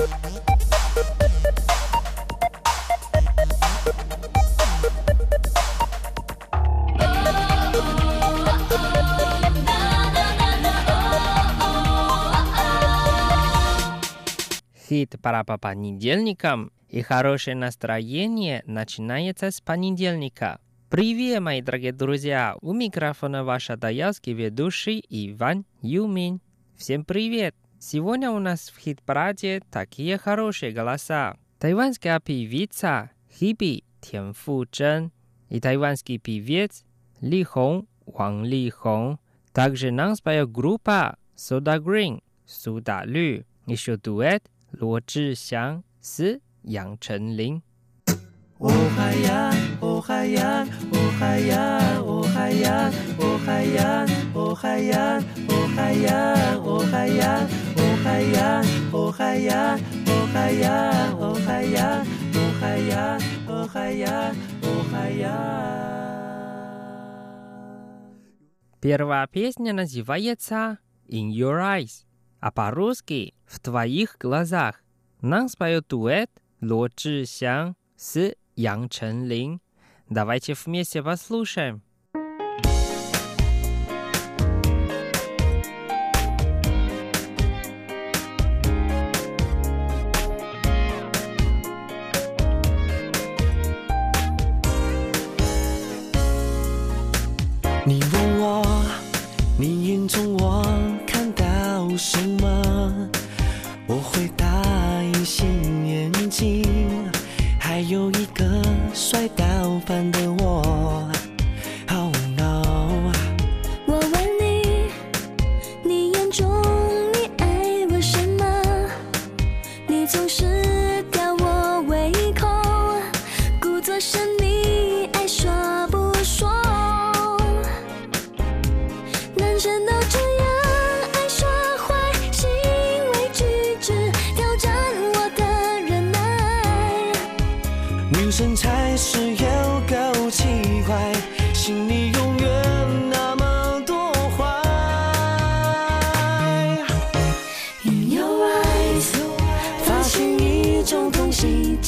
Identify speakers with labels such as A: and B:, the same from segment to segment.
A: Хит пора по понедельникам и хорошее настроение начинается с понедельника. Привет, мои дорогие друзья! У микрофона ваша даялский ведущий Иван Юмин. Всем привет! cijuana ona svit praje, takiyaharo se galasa. taiwanese capi vita hibi 田馥甄 i Taiwanski píviec lihon wang lihon dogs are nounced by a grupa soda green
B: 苏打绿 i should do it 罗志祥 ciang chen Lin Ohaya, Ohaya, Ohaya, Ohaya, Ohaya, Ohaya, Ohaya, Ohaya, Ohaya, Ohaya, Ohaya, Ohaya, Ohaya, Ohaya, Ohaya.
A: Первая песня называется «In Your Eyes», а по-русски «В твоих глазах». Нам споет дуэт Ло Чжисян с Ян Чен Давайте вместе послушаем.
C: 旧东西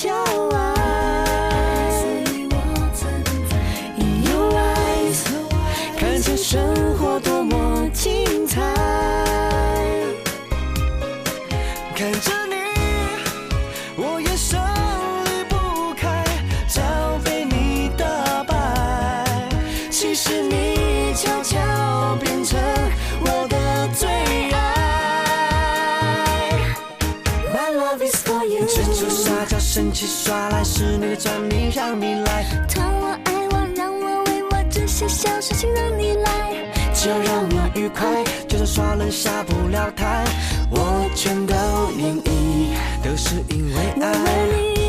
C: 些小事情让你来，
B: 只要让我愉快，就算耍赖下不了台，我全都愿意，都是因为爱。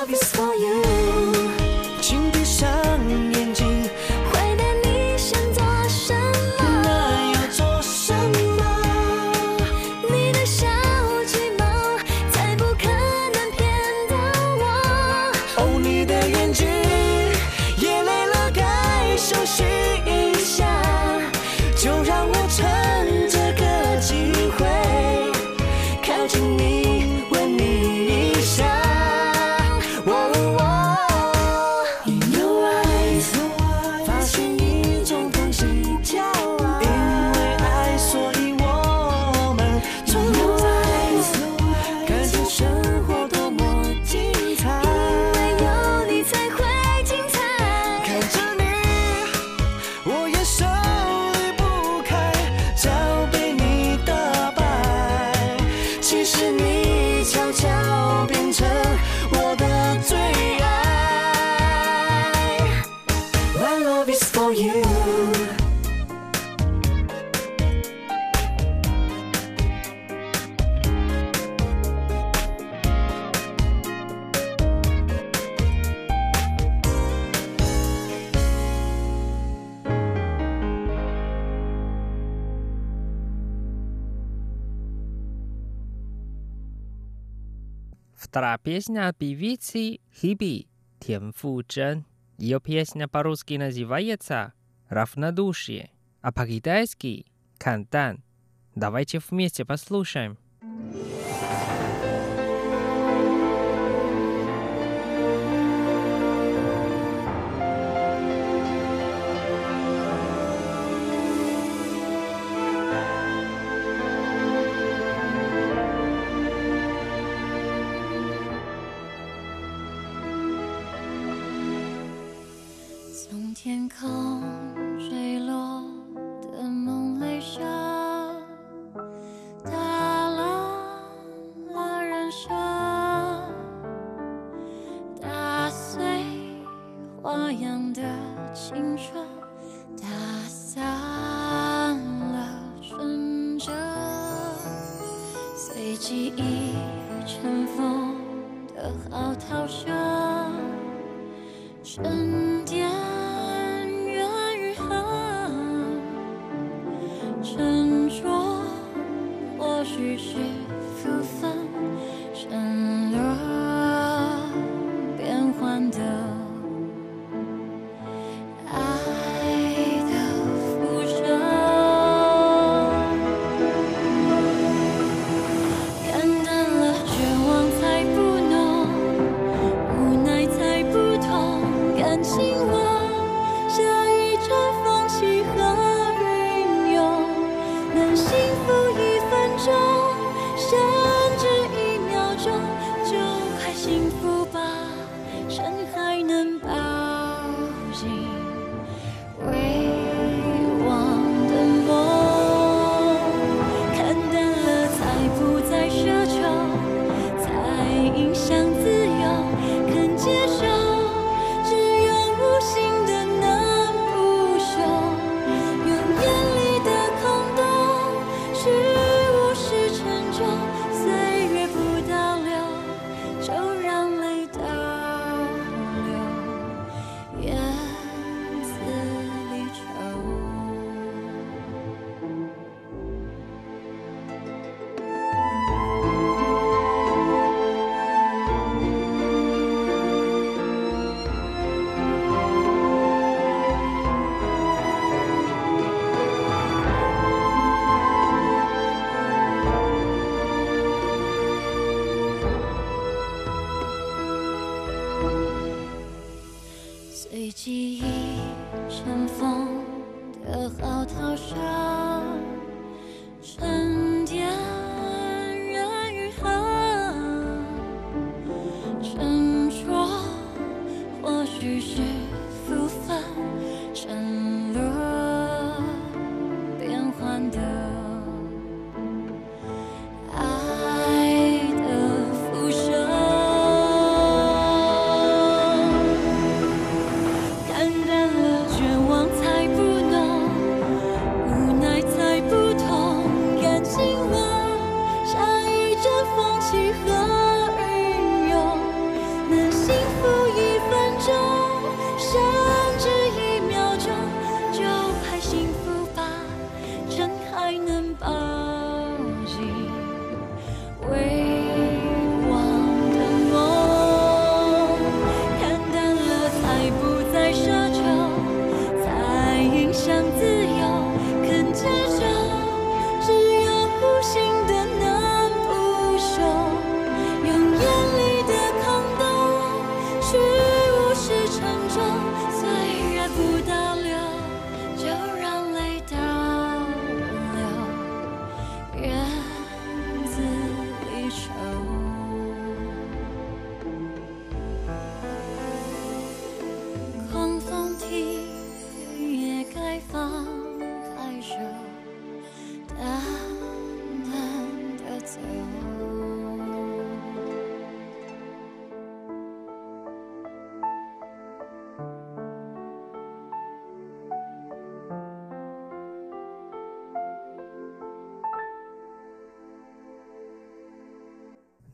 B: love is for you.
A: Вторая песня певицы Хиби Тянфу Чен. Ее песня по-русски называется «Равнодушие», а по-китайски «Кантан». Давайте вместе послушаем.
B: 好逃生沉淀缘与恨沉着或许是福分小涛声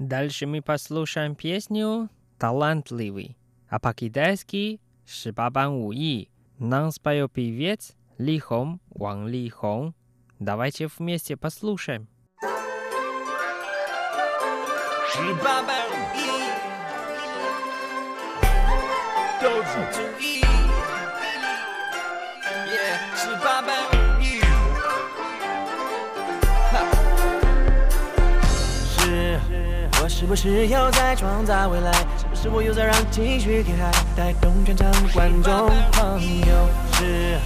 A: Дальше мы послушаем песню «Талантливый», а по-китайски «Шибабан Уи». Нам споет певец Ли Хом Ван Ли Хом. Давайте вместе послушаем.
B: 十八般武艺都不注意，也十八。
C: 是不是又在创造未来？是不是我又在让情绪给海带动全场观众朋友？是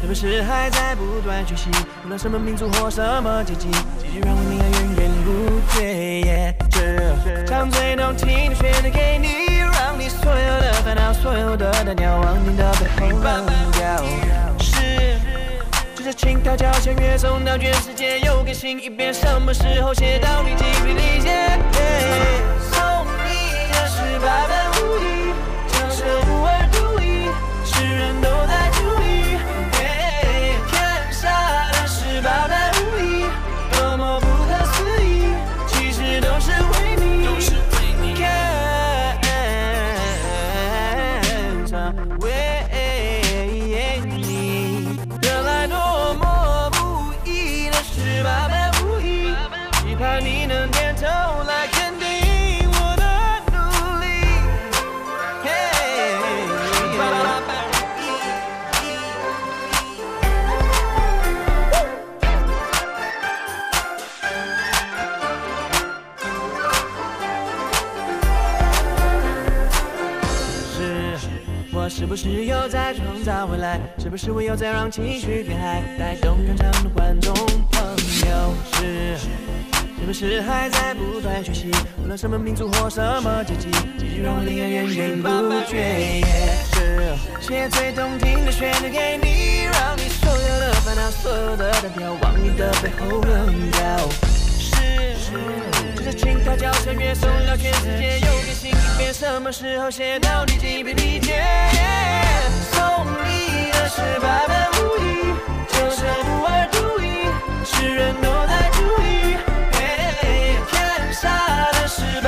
C: 是不是还在不断学习？无论什么民族或什么阶级，继续让我们源源不绝。耶这场最动听的旋律给你，让你所有的烦恼、所有的单调，往你的背后扔掉。是。这是轻佻交响乐送到全世界，又更新一遍，什么时候写到你精疲力竭？送你的十八般不是我又在让情绪变嗨，带动全场的观众朋友？是是。不是还在不断学习？无论什么民族或什么阶级，继续让我灵感源源不绝。是写最动听的旋律给你，让你所有的烦恼、所有的单调，往你的背后扔掉。是，这是轻佻交响乐送到全世界，又更新一遍，什么时候写到你精疲力竭？是八般武艺，就是不二独一，世人都在注意。天下的十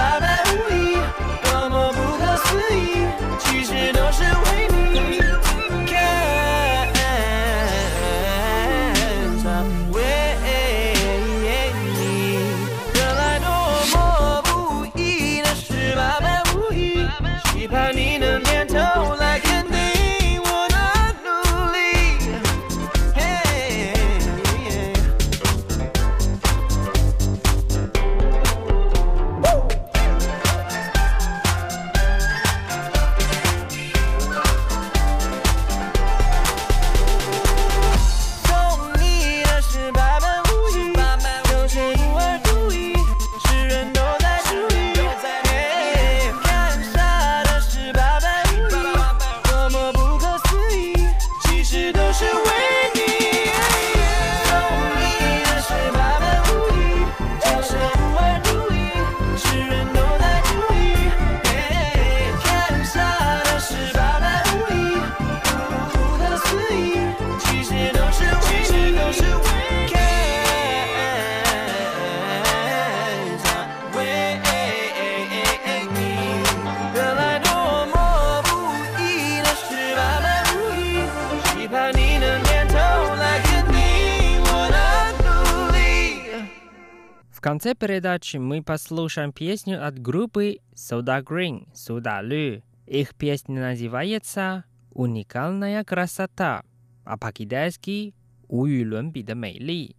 A: конце передачи мы послушаем песню от группы Soda Green, Soda Lü. Их песня называется «Уникальная красота», а по-китайски «Уюлюнби» да «Мейли».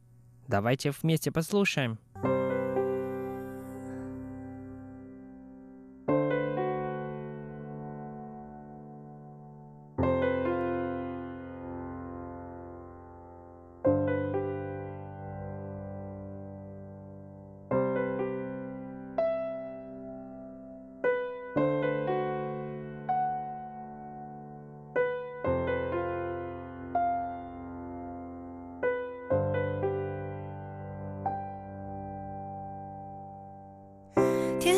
A: Давайте вместе послушаем.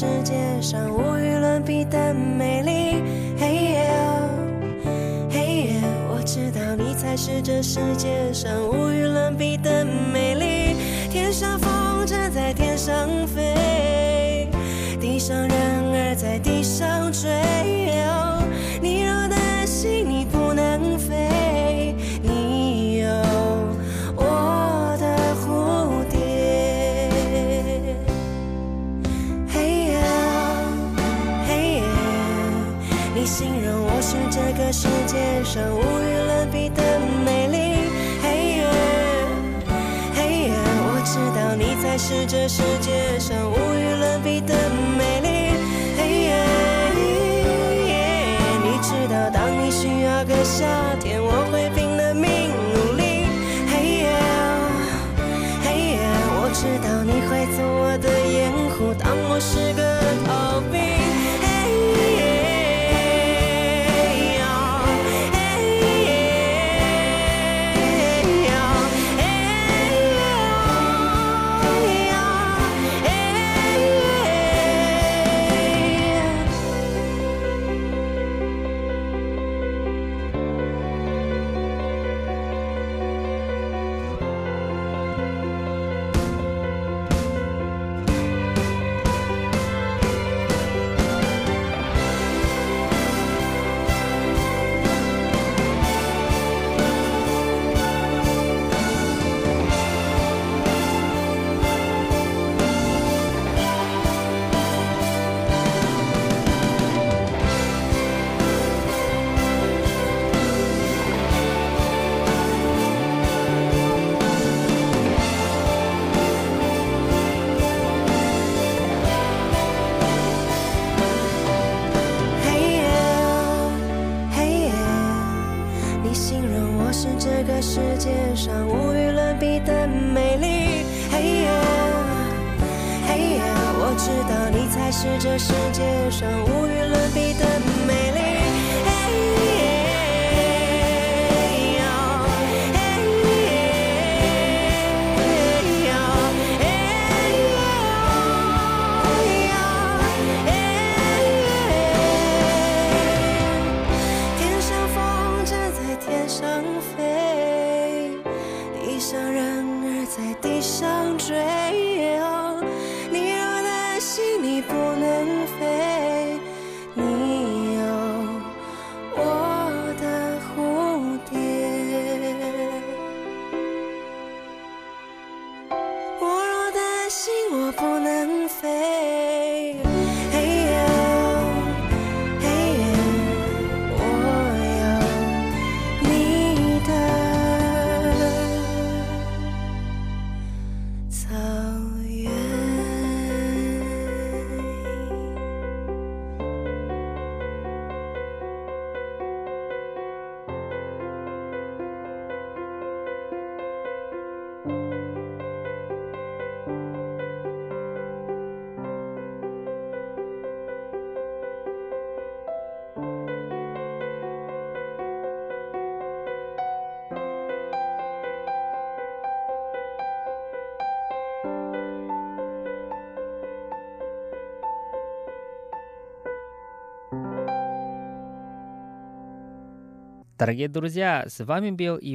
D: 世界上无与伦比的美丽。嘿耶嘿耶我知道你才是这世界上无与无与伦比的美丽嘿耶嘿耶我知道你才是这世界上无上无与伦比的美丽，黑夜黑夜，我知道你才是这世界上无与伦比的美。
A: Дорогие друзья, с вами был и